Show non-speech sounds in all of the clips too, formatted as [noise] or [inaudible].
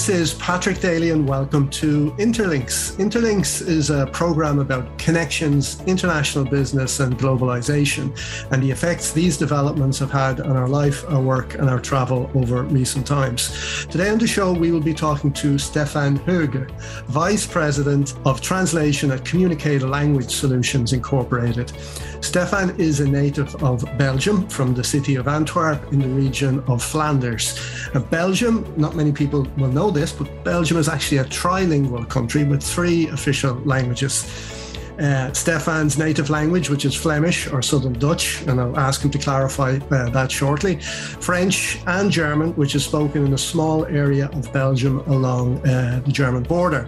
This is Patrick Daly, and welcome to Interlinks. Interlinks is a program about connections, international business, and globalization, and the effects these developments have had on our life, our work, and our travel over recent times. Today on the show, we will be talking to Stefan Huyghe, Vice President of Translation at Communicaid Language Solutions Incorporated. Stefan is a native of Belgium from the city of Antwerp in the region of Flanders. Belgium, not many people will know this, but Belgium is actually a trilingual country with three official languages. Uh, Stefan's native language, which is Flemish or Southern Dutch, and I'll ask him to clarify uh, that shortly. French and German, which is spoken in a small area of Belgium along uh, the German border.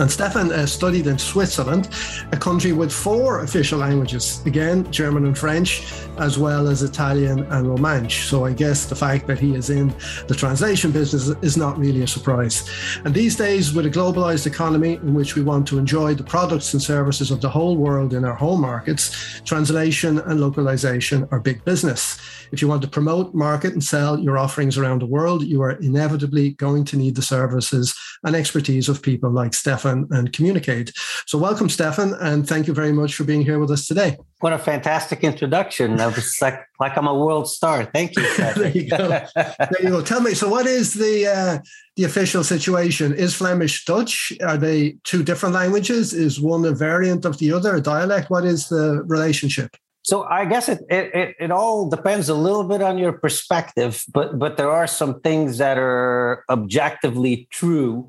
And Stefan uh, studied in Switzerland, a country with four official languages again, German and French, as well as Italian and Romansh. So I guess the fact that he is in the translation business is not really a surprise. And these days, with a globalized economy in which we want to enjoy the products and services of the whole world in our home markets, translation and localization are big business. If you want to promote, market, and sell your offerings around the world, you are inevitably going to need the services and expertise of people like Stefan and Communicaid. So, welcome, Stefan, and thank you very much for being here with us today. What a fantastic introduction! It's like like I'm a world star. Thank you. [laughs] there you go. There you go. Tell me. So, what is the uh, the official situation? Is Flemish Dutch? Are they two different languages? Is one a variant of the other, a dialect? What is the relationship? So I guess it, it it all depends a little bit on your perspective, but but there are some things that are objectively true.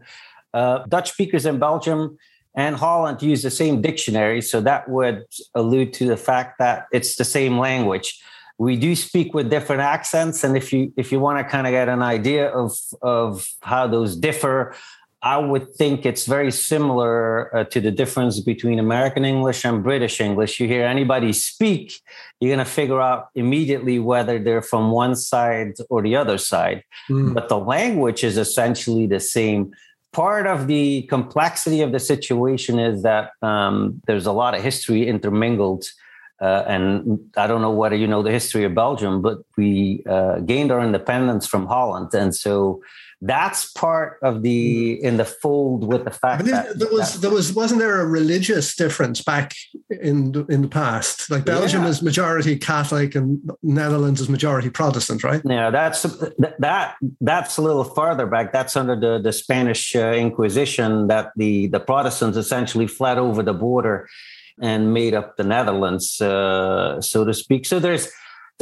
Uh, Dutch speakers in Belgium and Holland use the same dictionary, so that would allude to the fact that it's the same language. We do speak with different accents, and if you if you want to kind of get an idea of of how those differ, I would think it's very similar uh, to the difference between American English and British English. You hear anybody speak, you're going to figure out immediately whether they're from one side or the other side. Mm. But the language is essentially the same. Part of the complexity of the situation is that um, there's a lot of history intermingled. Uh, and I don't know whether you know the history of Belgium, but we uh, gained our independence from Holland. And so that's part of the mm. in the fold with the fact that there was there was wasn't there a religious difference back in the, in the past like belgium yeah. is majority catholic and netherlands is majority protestant right yeah that's that that's a little farther back that's under the the spanish uh, inquisition that the the protestants essentially fled over the border and made up the netherlands uh, so to speak so there's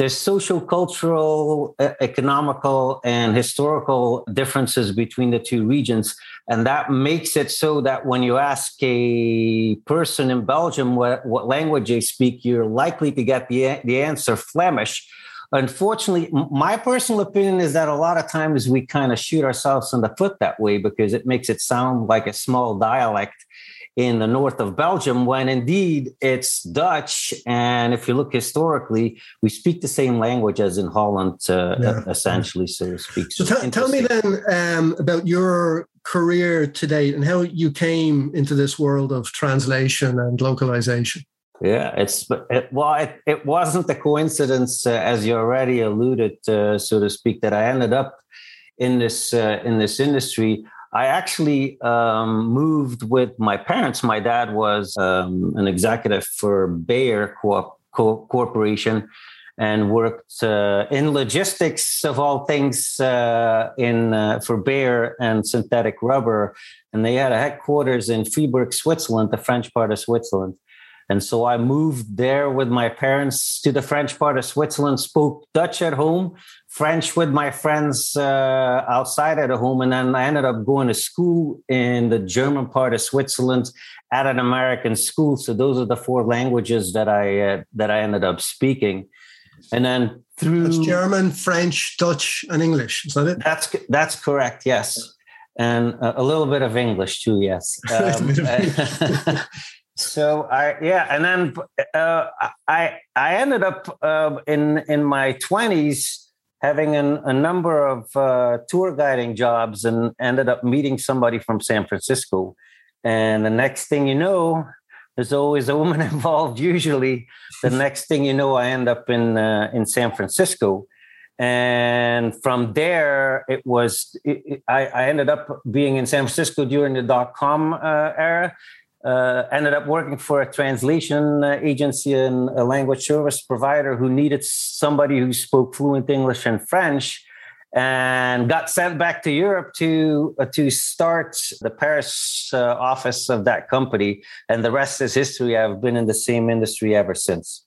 there's social, cultural, economical, and historical differences between the two regions. And that makes it so that when you ask a person in Belgium what, what language they speak, you're likely to get the, the answer Flemish. Unfortunately, my personal opinion is that a lot of times we kind of shoot ourselves in the foot that way because it makes it sound like a small dialect in the north of Belgium, when indeed it's Dutch. And if you look historically, we speak the same language as in Holland, uh, yeah. essentially, so to speak. So, so t- tell me then um, about your career to date and how you came into this world of translation and localization. Yeah, it's it, well, it, it wasn't a coincidence, uh, as you already alluded, uh, so to speak, that I ended up in this uh, in this industry. I actually um, moved with my parents. My dad was um, an executive for Bayer Co- Co- Corporation and worked uh, in logistics of all things uh, in uh, for Bayer and synthetic rubber. And they had a headquarters in Freiburg, Switzerland, the French part of Switzerland. And so I moved there with my parents to the French part of Switzerland, spoke Dutch at home, French with my friends uh, outside at home, and then I ended up going to school in the German part of Switzerland at an American school. So those are the four languages that I uh, that I ended up speaking, and then through that's German, French, Dutch, and English. Is that it? That's that's correct. Yes, and a, a little bit of English too. Yes. [laughs] Um, [laughs] so I yeah, and then uh, I I ended up uh, in in my twenties having an, a number of uh, tour guiding jobs and ended up meeting somebody from San Francisco. And the next thing you know, there's always a woman [laughs] involved. Usually, the [laughs] next thing you know, I end up in uh, in San Francisco, and from there it was it, it, I, I, ended up being in san francisco during the dot-com uh, era uh, ended up working for a translation uh, agency and a language service provider who needed somebody who spoke fluent english and french and got sent back to europe to uh, to start the paris uh, office of that company. And the rest is history. I've been in the same industry ever since.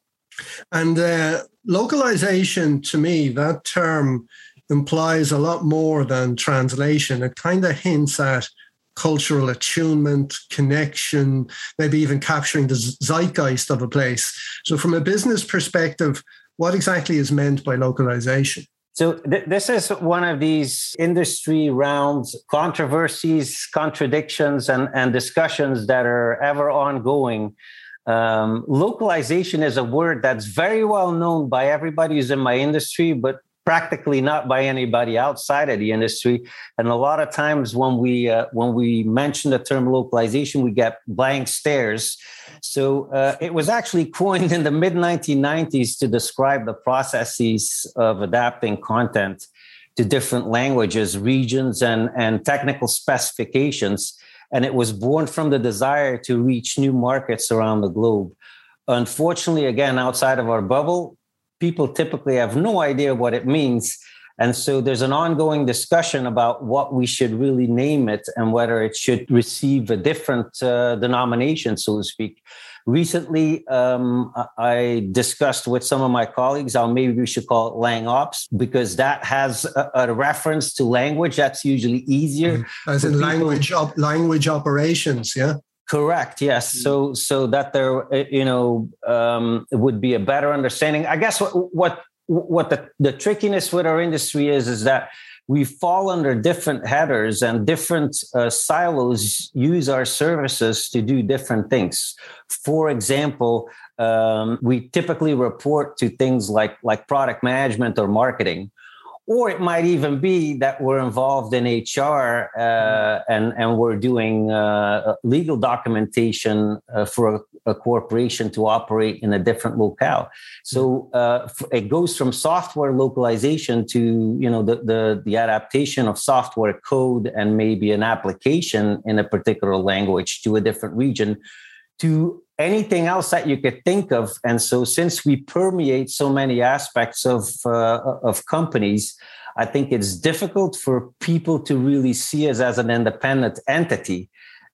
And uh, localization, to me, that term implies a lot more than translation. It kind of hints at cultural attunement, connection, maybe even capturing the zeitgeist of a place. So, from a business perspective, what exactly is meant by localization? So th- this is one of these industry rounds, controversies, contradictions, and, and discussions that are ever ongoing um, localization is a word that's very well known by everybody who's in my industry, but practically not by anybody outside of the industry. And a lot of times when we uh, when we mention the term localization, we get blank stares. So uh, it was actually coined in the mid 1990s to describe the processes of adapting content to different languages, regions, and, and technical specifications and it was born from the desire to reach new markets around the globe. Unfortunately, again, outside of our bubble, people typically have no idea what it means. And so there's an ongoing discussion about what we should really name it and whether it should receive a different uh, denomination, so to speak recently um, I discussed with some of my colleagues how maybe we should call it Lang Ops because that has a, a reference to language that's usually easier. Mm-hmm. As in language op- language operations, yeah. Correct. Yes. Mm. So so that there uh, you know um, would be a better understanding. I guess what what what the, the trickiness with our industry is is that we fall under different headers and different uh, silos use our services to do different things. For example, um, we typically report to things like like product management or marketing or it might even be that we're involved in HR uh, and and we're doing uh, legal documentation uh, for a, a, corporation to operate in a different locale. So uh, it goes from software localization to you know the, the the adaptation of software code and maybe an application in a particular language to a different region to anything else that you could think of. And so, since we permeate so many aspects of uh, of companies, I think it's difficult for people to really see us as an independent entity.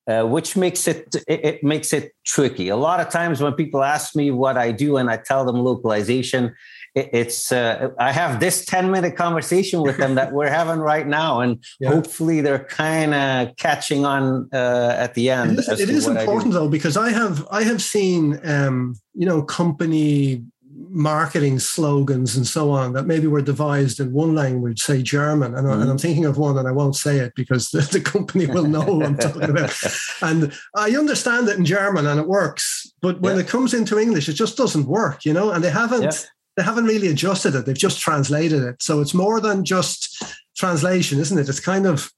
Uh, which makes it, it, it makes it tricky. A lot of times when people ask me what I do and I tell them localization, it's uh, i have this 10 minute conversation with them that we're having right now and yeah. hopefully they're kind of catching on uh, at the end it is, it is important though because i have i have seen um, you know company marketing slogans and so on that maybe were devised in one language, say German. And, mm-hmm. and I'm thinking of one and I won't say it because the, the company will know what I'm talking about. [laughs] And I understand it in German and it works, but when yeah. it comes into English, it just doesn't work, you know, and they haven't. Yeah they haven't really adjusted it. They've just translated it. So it's more than just translation, isn't it? It's kind of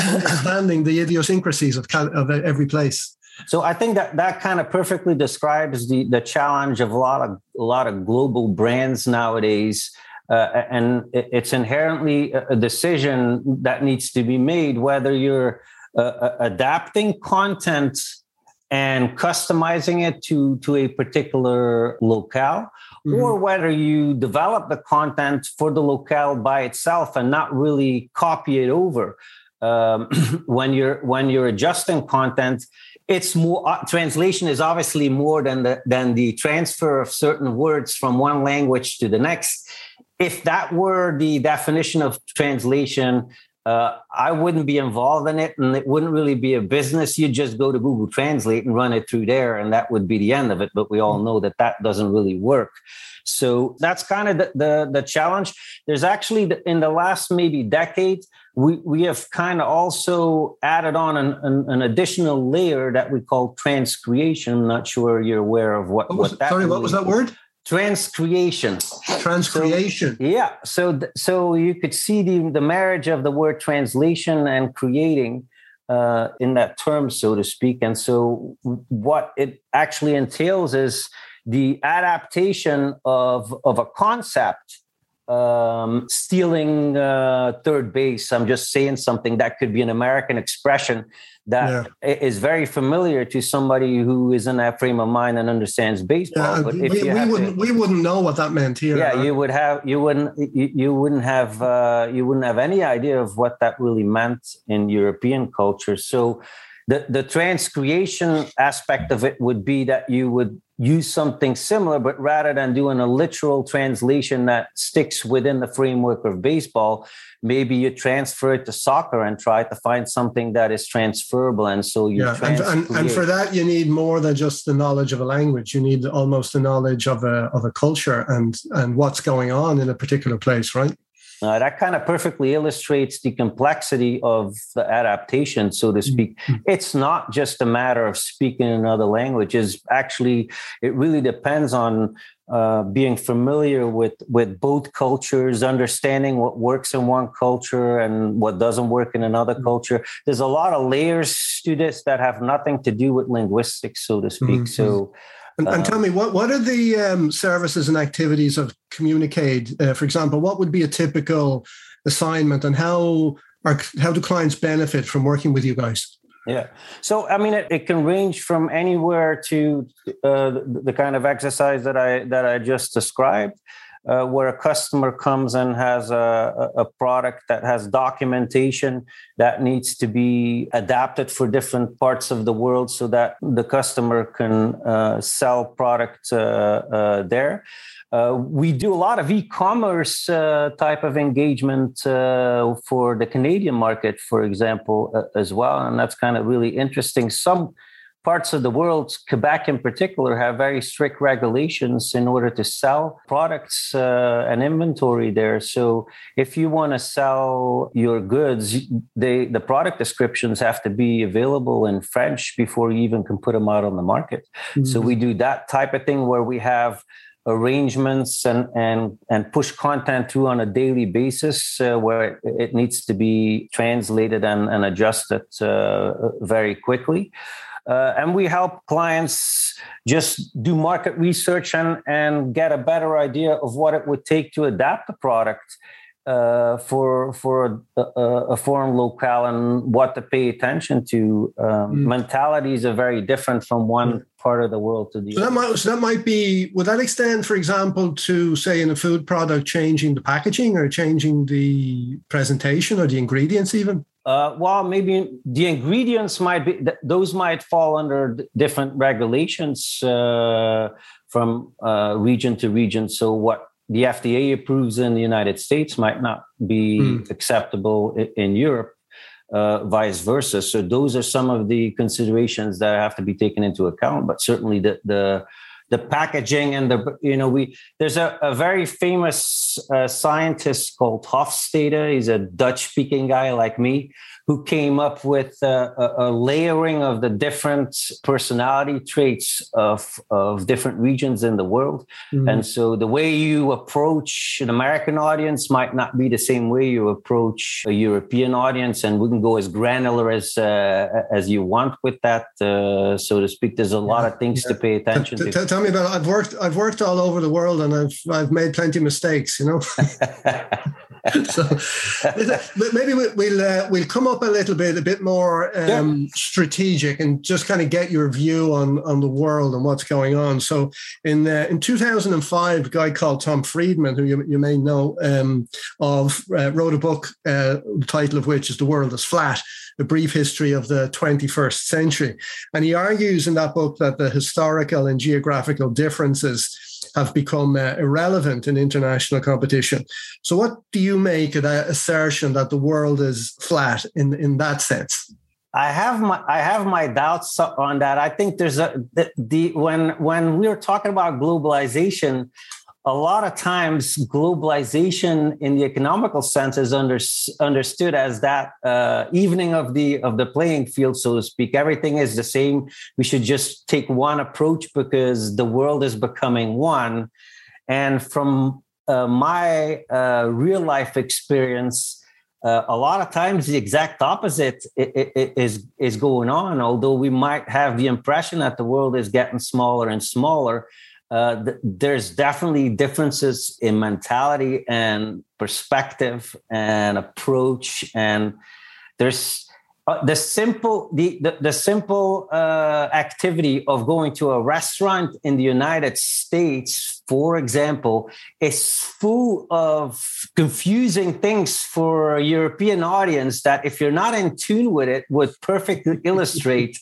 understanding the idiosyncrasies of, of every place. So I think that that kind of perfectly describes the the challenge of a lot of a lot of global brands nowadays. Uh, and it's inherently a decision that needs to be made whether you're uh, adapting content and customizing it to to a particular locale mm-hmm. or whether you develop the content for the locale by itself and not really copy it over. Um, [clears throat] when you're when you're adjusting content, it's more uh, translation is obviously more than the than the transfer of certain words from one language to the next. If that were the definition of translation, uh, I wouldn't be involved in it, and it wouldn't really be a business. You'd just go to Google Translate and run it through there, and that would be the end of it. But we all know that that doesn't really work. So that's kind of the, the, the challenge. There's actually in the last maybe decade, we we have kind of also added on an, an, an, additional layer that we call transcreation. I'm not sure you're aware of what, what, was, what that. Sorry, what was that word? Transcreation. Transcreation. So, yeah so so you could see the the marriage of the word translation and creating uh, in that term so to speak. And so what it actually entails is the adaptation of of a concept um, stealing uh, third base. I'm just saying something that could be an American expression that yeah. is very familiar to somebody who is in that frame of mind and understands baseball. Yeah, but if we, we wouldn't, to, we wouldn't know what that meant here. Yeah, right? you would have, you wouldn't, you, you wouldn't have, uh, you wouldn't have any idea of what that really meant in European culture. So the the transcreation aspect of it would be that you would use something similar, but rather than doing a literal translation that sticks within the framework of baseball, maybe you transfer it to soccer and try to find something that is transferable. And so you yeah, and, and, and, for that you need more than just the knowledge of a language. You need almost the knowledge of a of a culture and and what's going on in a particular place, right? Uh, that kind of perfectly illustrates the complexity of the adaptation, so to speak. Mm-hmm. It's not just a matter of speaking another language. It's actually, it really depends on uh, being familiar with with both cultures, understanding what works in one culture and what doesn't work in another mm-hmm. culture. There's a lot of layers to this that have nothing to do with linguistics, so to speak. Mm-hmm. So and, and, tell me, what, what are the um, services and activities of Communicaid? Uh, for example, what would be a typical assignment, and how are how do clients benefit from working with you guys? Yeah. So, I mean, it, it can range from anywhere to uh, the, the, kind of exercise that I that I just described, uh, where a customer comes and has a, a product that has documentation that needs to be adapted for different parts of the world so that the customer can uh, sell product uh, uh, there. Uh, we do a lot of e-commerce uh, type of engagement for the Canadian market, for example, as well, and that's kind of really interesting. Some parts of the world, Quebec in particular, have very strict regulations in order to sell products uh, and inventory there. So if you want to sell your goods, they, the product descriptions have to be available in French before you even can put them out on the market. Mm-hmm. So we do that type of thing where we have arrangements and and and push content through on a daily basis uh, where it needs to be translated and, and adjusted uh, very quickly uh, and we help clients just do market research and, and get a better idea of what it would take to adapt the product uh, for for a, a, foreign locale and what to pay attention to. Um, mm. Mentalities are very different from one mm. part of the world to the so other. That might, so that might be. Would that extend, for example, to say in a food product, changing the packaging or changing the presentation or the ingredients, even? Uh, well, maybe the ingredients might be those might fall under different regulations uh, from uh, region to region. So what the FDA approves in the United States might not be mm. acceptable in Europe, uh, vice versa. So those are some of the considerations that have to be taken into account. But certainly the the the packaging and the you know we there's a, a very famous uh, scientist called Hofstede. He's a Dutch speaking guy like me who came up with a, a, layering of the different personality traits of, of different regions in the world. Mm-hmm. And so the way you approach an American audience might not be the same way you approach a European audience. And we can go as granular as uh, as you want with that, uh, so to speak. There's a lot of things yeah. to pay attention t- t- to. Tell me about it. I've worked I've worked all over the world and I've I've made plenty of mistakes, you know. [laughs] [laughs] so maybe we'll uh, we'll come up a little bit, a bit more um, yeah. strategic, and just kind of get your view on on the world and what's going on. So in uh, in 2005, a guy called Tom Friedman, who you, you may know um, of, uh, wrote a book, uh, the title of which is "The World Is Flat." A brief history of the 21st century. And he argues in that book that the historical and geographical differences have become uh, irrelevant in international competition. So, what do you make of that assertion that the world is flat in, in that sense? I have my I have my doubts on that. I think there's a the, the when when we are talking about globalization, a lot of times globalization in the economical sense is under, understood as that uh, evening of the of the playing field so to speak. Everything is the same. We should just take one approach because the world is becoming one. And from uh, my uh, real life experience uh, a lot of times the exact opposite is is going on. Although we might have the impression that the world is getting smaller and smaller uh, th- there's definitely differences in mentality and perspective and approach and there's uh, the simple the the, the simple uh, activity of going to a restaurant in the United States, for example, is full of confusing things for a European audience that if you're not in tune with it, would perfectly [laughs] illustrate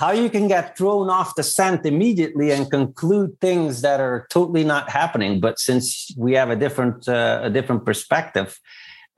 how you can get thrown off the scent immediately and conclude things that are totally not happening. But since we have a different uh, a different perspective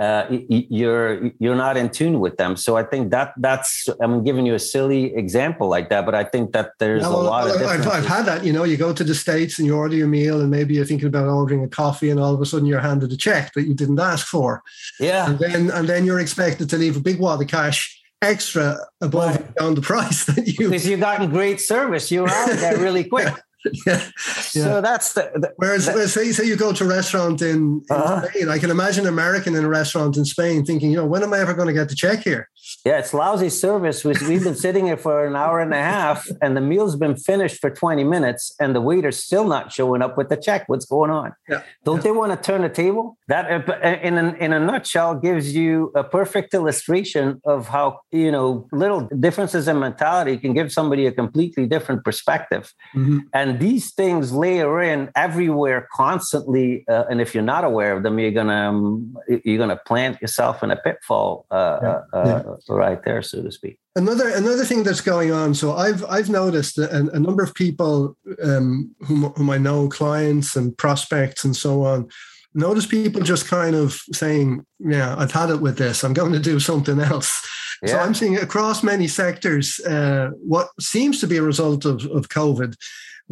uh, you're you're not in tune with them. So I think that that's I'm giving you a silly example like that, but I think that there's well, a lot of. I've, I've, had that. You know, you go to the states and you order your meal, and maybe you're thinking about ordering a coffee, and all of a sudden you're handed a check that you didn't ask for. Yeah, and then and then you're expected to leave a big wad of cash extra above right. on the [laughs] price that you because you gotten great service. You're out there really quick. [laughs] [laughs] yeah. So that's the, the whereas, the, say say you go to a restaurant in, in uh-huh. Spain, I can imagine an American in a restaurant in Spain thinking, you know, when am I ever going to get the check here? Yeah, it's lousy service. We've been sitting here for an hour and a half, and the meal's been finished for 20 minutes, and the waiter's still not showing up with the check. What's going on? Yeah. Don't yeah. they want to turn the table? That, uh, in a, in a nutshell, gives you a perfect illustration of how you know little differences in mentality can give somebody a completely different perspective, mm-hmm. and these things layer in everywhere constantly. Uh, and if you're not aware of them, you're gonna um, you're gonna plant yourself in a pitfall. Uh, yeah. Uh, right there, so to speak. Another another thing that's going on. So I've I've noticed a, a number of people um, whom whom I know, clients and prospects and so on. Notice people just kind of saying, "Yeah, I've had it with this. I'm going to do something else." Yeah. So I'm seeing across many sectors uh, what seems to be a result of, of COVID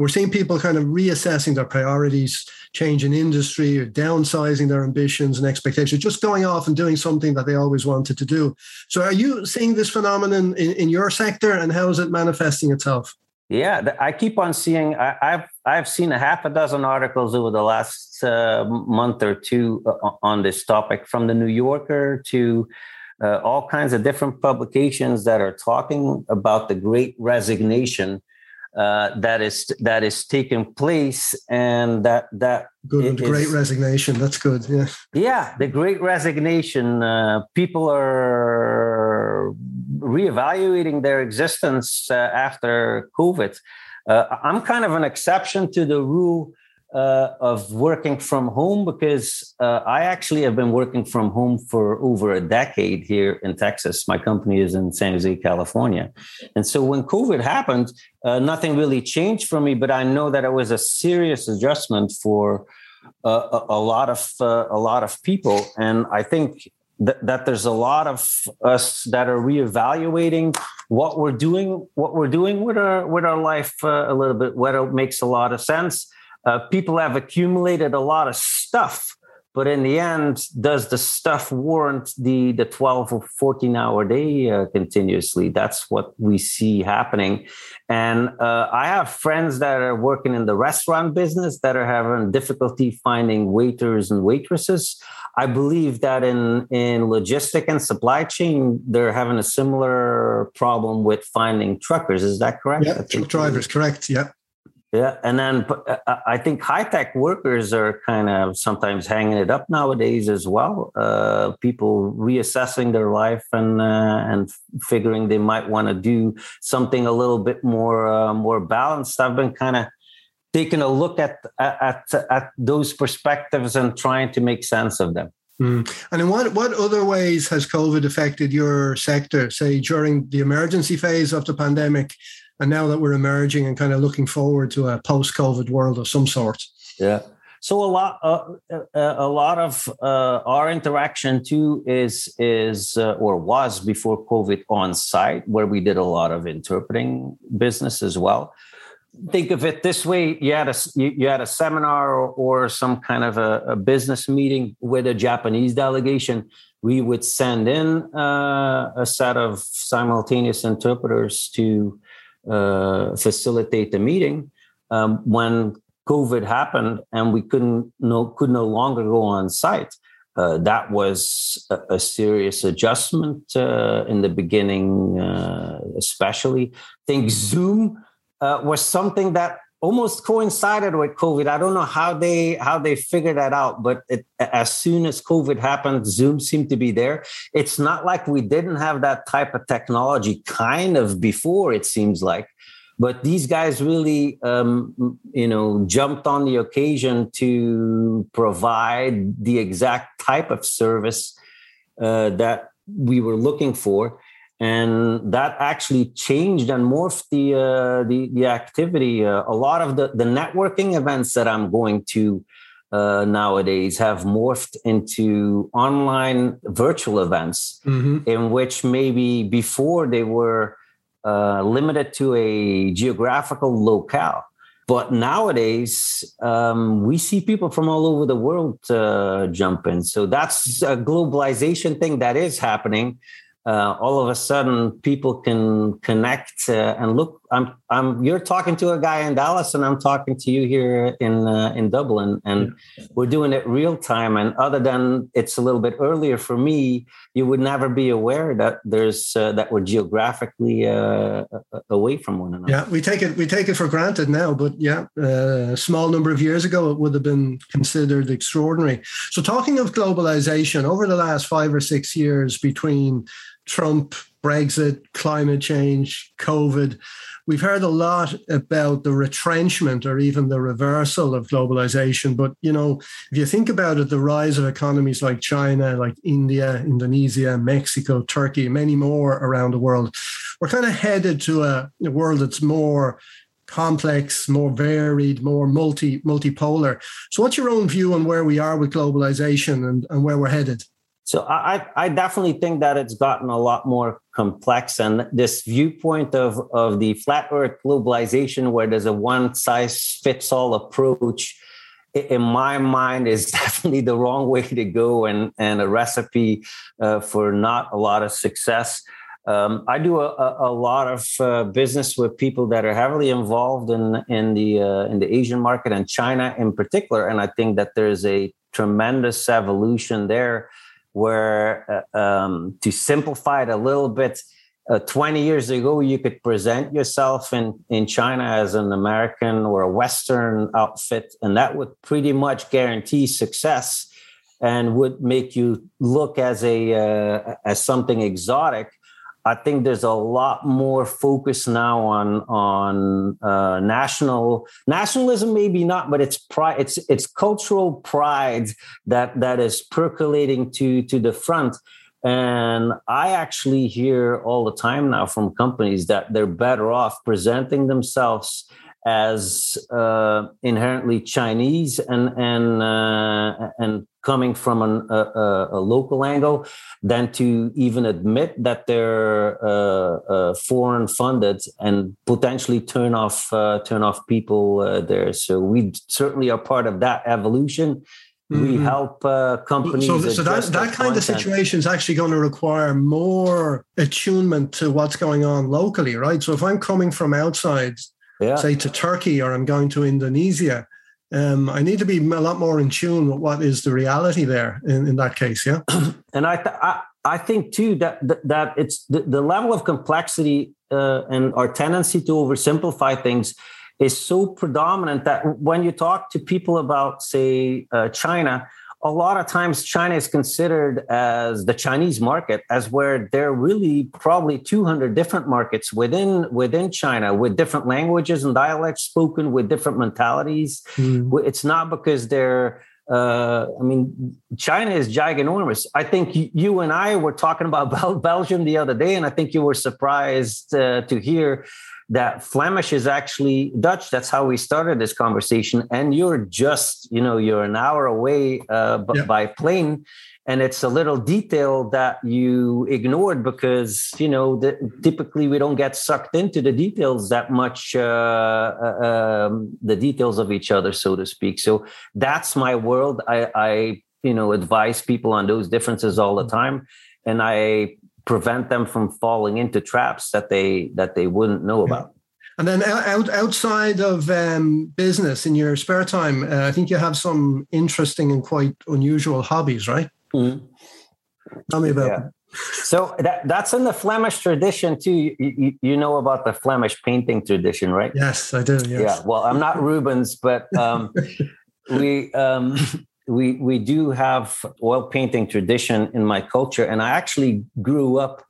we're seeing people kind of reassessing their priorities, changing industry, or downsizing their ambitions and expectations, just going off and doing something that they always wanted to do. So, are you seeing this phenomenon in, in your sector, and how is it manifesting itself? Yeah, I keep on seeing. I, have I've seen a half a dozen articles over the last uh, month or two uh, on this topic, from the New Yorker to uh, all kinds of different publications that are talking about the Great Resignation uh, that is that is taking place and that that good is, great resignation. That's good yeah. Yeah the great resignation uh, people are reevaluating their existence uh, after covid. Uh, i'm kind of an exception to the rule uh, of working from home because uh, I actually have been working from home for over a decade here in Texas. My company is in San Jose, California. And so when COVID happened, uh, nothing really changed for me, but I know that it was a serious adjustment for uh, a, a, lot of uh, a lot of people. And I think that, that there's a lot of us that are reevaluating what we're doing, what we're doing with our with our life uh, a little bit, whether it makes a lot of sense uh, people have accumulated a lot of stuff but in the end does the stuff warrant the the 12 or 14 hour day uh, continuously? That's what we see happening. And uh, i have friends that are working in the restaurant business that are having difficulty finding waiters and waitresses. I believe that in in logistic and supply chain they're having a similar problem with finding truckers. Is that correct? Yeah truck drivers correct yeah yeah, and then uh, I think high tech workers are kind of sometimes hanging it up nowadays as well. Uh, people reassessing their life and uh, and figuring they might want to do something a little bit more uh, more balanced. I've been kind of taking a look at at at those perspectives and trying to make sense of them. Mm. And in what, what other ways has COVID affected your sector, say during the emergency phase of the pandemic and now that we're emerging and kind of looking forward to a post-COVID world of some sort. Yeah. So a lot, uh, uh, a lot of uh, our interaction too is is uh, or was before COVID on site, where we did a lot of interpreting business as well. Think of it this way: you had a you, had a seminar or, or some kind of a, a, business meeting with a Japanese delegation. We would send in uh, a set of simultaneous interpreters to uh, facilitate the meeting. Um, when COVID happened and we couldn't no could no longer go on site, uh, that was a, a serious adjustment uh, in the beginning, uh, especially. I think Zoom uh, was something that almost coincided with COVID. I don't know how they how they figured that out, but it, as soon as COVID happened, Zoom seemed to be there. It's not like we didn't have that type of technology kind of before. It seems like, but these guys really, um, you know, jumped on the occasion to provide the exact type of service uh, that we were looking for and that actually changed and morphed the uh, the, the activity. Uh, a lot of the the networking events that I'm going to uh, nowadays have morphed into online virtual events, mm-hmm. in which maybe before they were uh, limited to a geographical locale. But nowadays, um, we see people from all over the world uh, jump in. So that's a globalization thing that is happening uh, all of a sudden people can connect uh, and look i'm i'm you're talking to a guy in dallas and i'm talking to you here in uh, in dublin and we're doing it real time. And other than it's a little bit earlier for me you would never be aware that there's uh, that we're geographically uh, away from one another. Yeah we take it we take it for granted now but yeah uh, a small number of years ago it would have been considered extraordinary. So talking of globalization over the last 5 or 6 years between Trump, Brexit, climate change, COVID. We've heard a lot about the retrenchment or even the reversal of globalization. But, you know, if you think about it, the rise of economies like China, like India, Indonesia, Mexico, Turkey, many more around the world, we're kind of headed to a, a world that's more complex, more varied, more multi multipolar. So, what's your own view on where we are with globalization and, and where we're headed? So I, I definitely think that it's gotten a lot more complex, and this viewpoint of of the flat Earth globalization, where there's a one size fits all approach, in my mind, is [laughs] definitely the wrong way to go, and and a recipe uh, for not a lot of success. Um, I do a, a, lot of uh, business with people that are heavily involved in in the uh, in the Asian market and China in particular, and I think that there's a tremendous evolution there where uh, um, to simplify it a little bit, uh, 20 years ago, you could present yourself in, in China as an American or a Western outfit, and that would pretty much guarantee success and would make you look as a uh, as something exotic. I think there's a lot more focus now on on uh, national nationalism, maybe not, but it's pride. It's it's cultural pride that that is percolating to to the front. And I actually hear all the time now from companies that they're better off presenting themselves as uh, inherently Chinese and and uh, and coming from an, a, a, local angle than to even admit that they're uh, uh foreign funded and potentially turn off uh, turn off people uh, there. So we certainly are part of that evolution. Mm-hmm. We help companies. So, so that, that kind content. of situation is actually going to require more attunement to what's going on locally, right? So if I'm coming from outside yeah. say to Turkey or I'm going to Indonesia, um, I need to be a lot more in tune with what is the reality there in, in that case. Yeah. [clears throat] and I, th- I, I, think too that, that it's the, the level of complexity uh, and our tendency to oversimplify things is so predominant that when you talk to people about, say, uh, China, a lot of times China is considered as the Chinese market, as where there are really probably 200 different markets within within China with different languages and dialects spoken with different mentalities. Mm. It's not because they're uh, I mean, China is giganormous. I think you and I were talking about [laughs] Belgium the other day, and I think you were surprised uh, to hear that Flemish is actually Dutch. That's how we started this conversation. And you're just, you know, you're an hour away uh, b- yeah. by plane. And it's a little detail that you ignored because, you know, the, typically we don't get sucked into the details that much, uh, uh, um, the details of each other, so to speak. So that's my world. I, I, you know, advise people on those differences all the time. And I prevent them from falling into traps that they that they wouldn't know about. And then out, outside of um, business, in your spare time, uh, I think you have some interesting and quite unusual hobbies, right? Mm-hmm. Tell me about yeah. them. So that, that's in the Flemish tradition too. You, you, you, know about the Flemish painting tradition, right? Yes, I do. Yes. Yeah. Well, I'm not Rubens, but um, [laughs] we um, we we do have oil painting tradition in my culture, and I actually grew up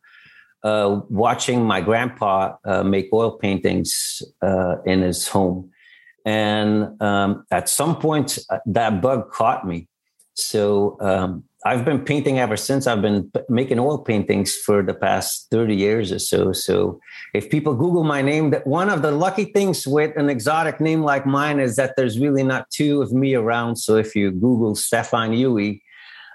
uh, watching my grandpa uh, make oil paintings uh, in his home, and um, at some point uh, that bug caught me. So um, I've been painting ever since. I've been making oil paintings for the past 30 years or so. So if people Google my name, that one of the lucky things with an exotic name like mine is that there's really not two of me around. So if you Google Stefan Huyghe,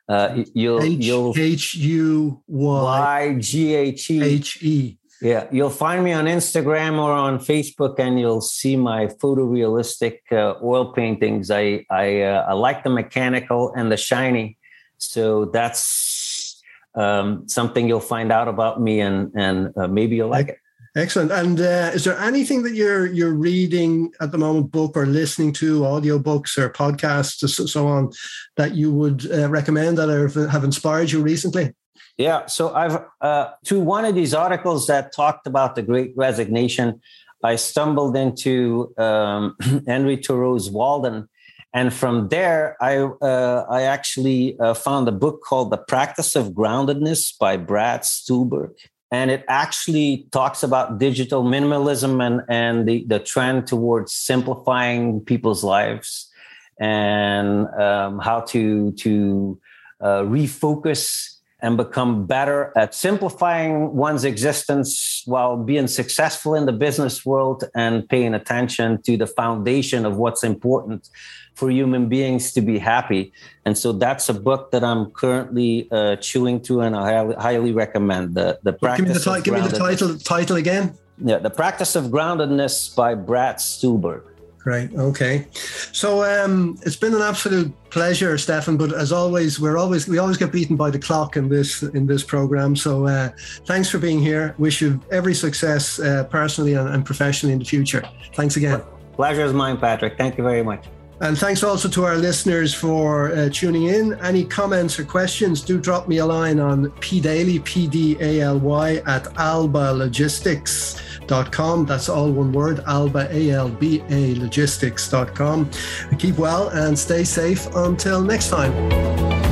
uh, you'll H- you'll H U Y G H E H E. Yeah, you'll find me on Instagram or on Facebook, and you'll see my photorealistic uh, oil paintings. I I, uh, I like the mechanical and the shiny so that's um, something you'll find out about me, and and uh, maybe you'll like it. Excellent. And uh, is there anything that you're you're reading at the moment, book or listening to, audio books or podcasts, or so on, that you would uh, recommend that have inspired you recently? Yeah. So I've uh, to one of these articles that talked about the Great Resignation. I stumbled into um, [clears throat] Henry Thoreau's Walden, and from there, I uh, I actually uh, found a book called The Practice of Groundedness by Brad Stulberg. And it actually talks about digital minimalism and, and the, the trend towards simplifying people's lives and um, how to, to uh, refocus and become better at simplifying one's existence while being successful in the business world and paying attention to the foundation of what's important for human beings to be happy. And so that's a book that I'm currently uh, chewing through, and I highly, highly recommend the the practice. Give me the, give me the title title again. Yeah, the practice of groundedness by Brad Stulberg. Right. Okay. So um, it's been an absolute pleasure, Stefan. But as always, we're always we always get beaten by the clock in this in this program. So uh, thanks for being here. Wish you every success uh, personally and, and professionally in the future. Thanks again. Pleasure is mine, Patrick. Thank you very much. And thanks also to our listeners for uh, tuning in. Any comments or questions, do drop me a line on pdaly, P-D-A-L-Y, at albalogistics.com. That's all one word, alba, A-L-B-A logistics.com. Keep well and stay safe until next time.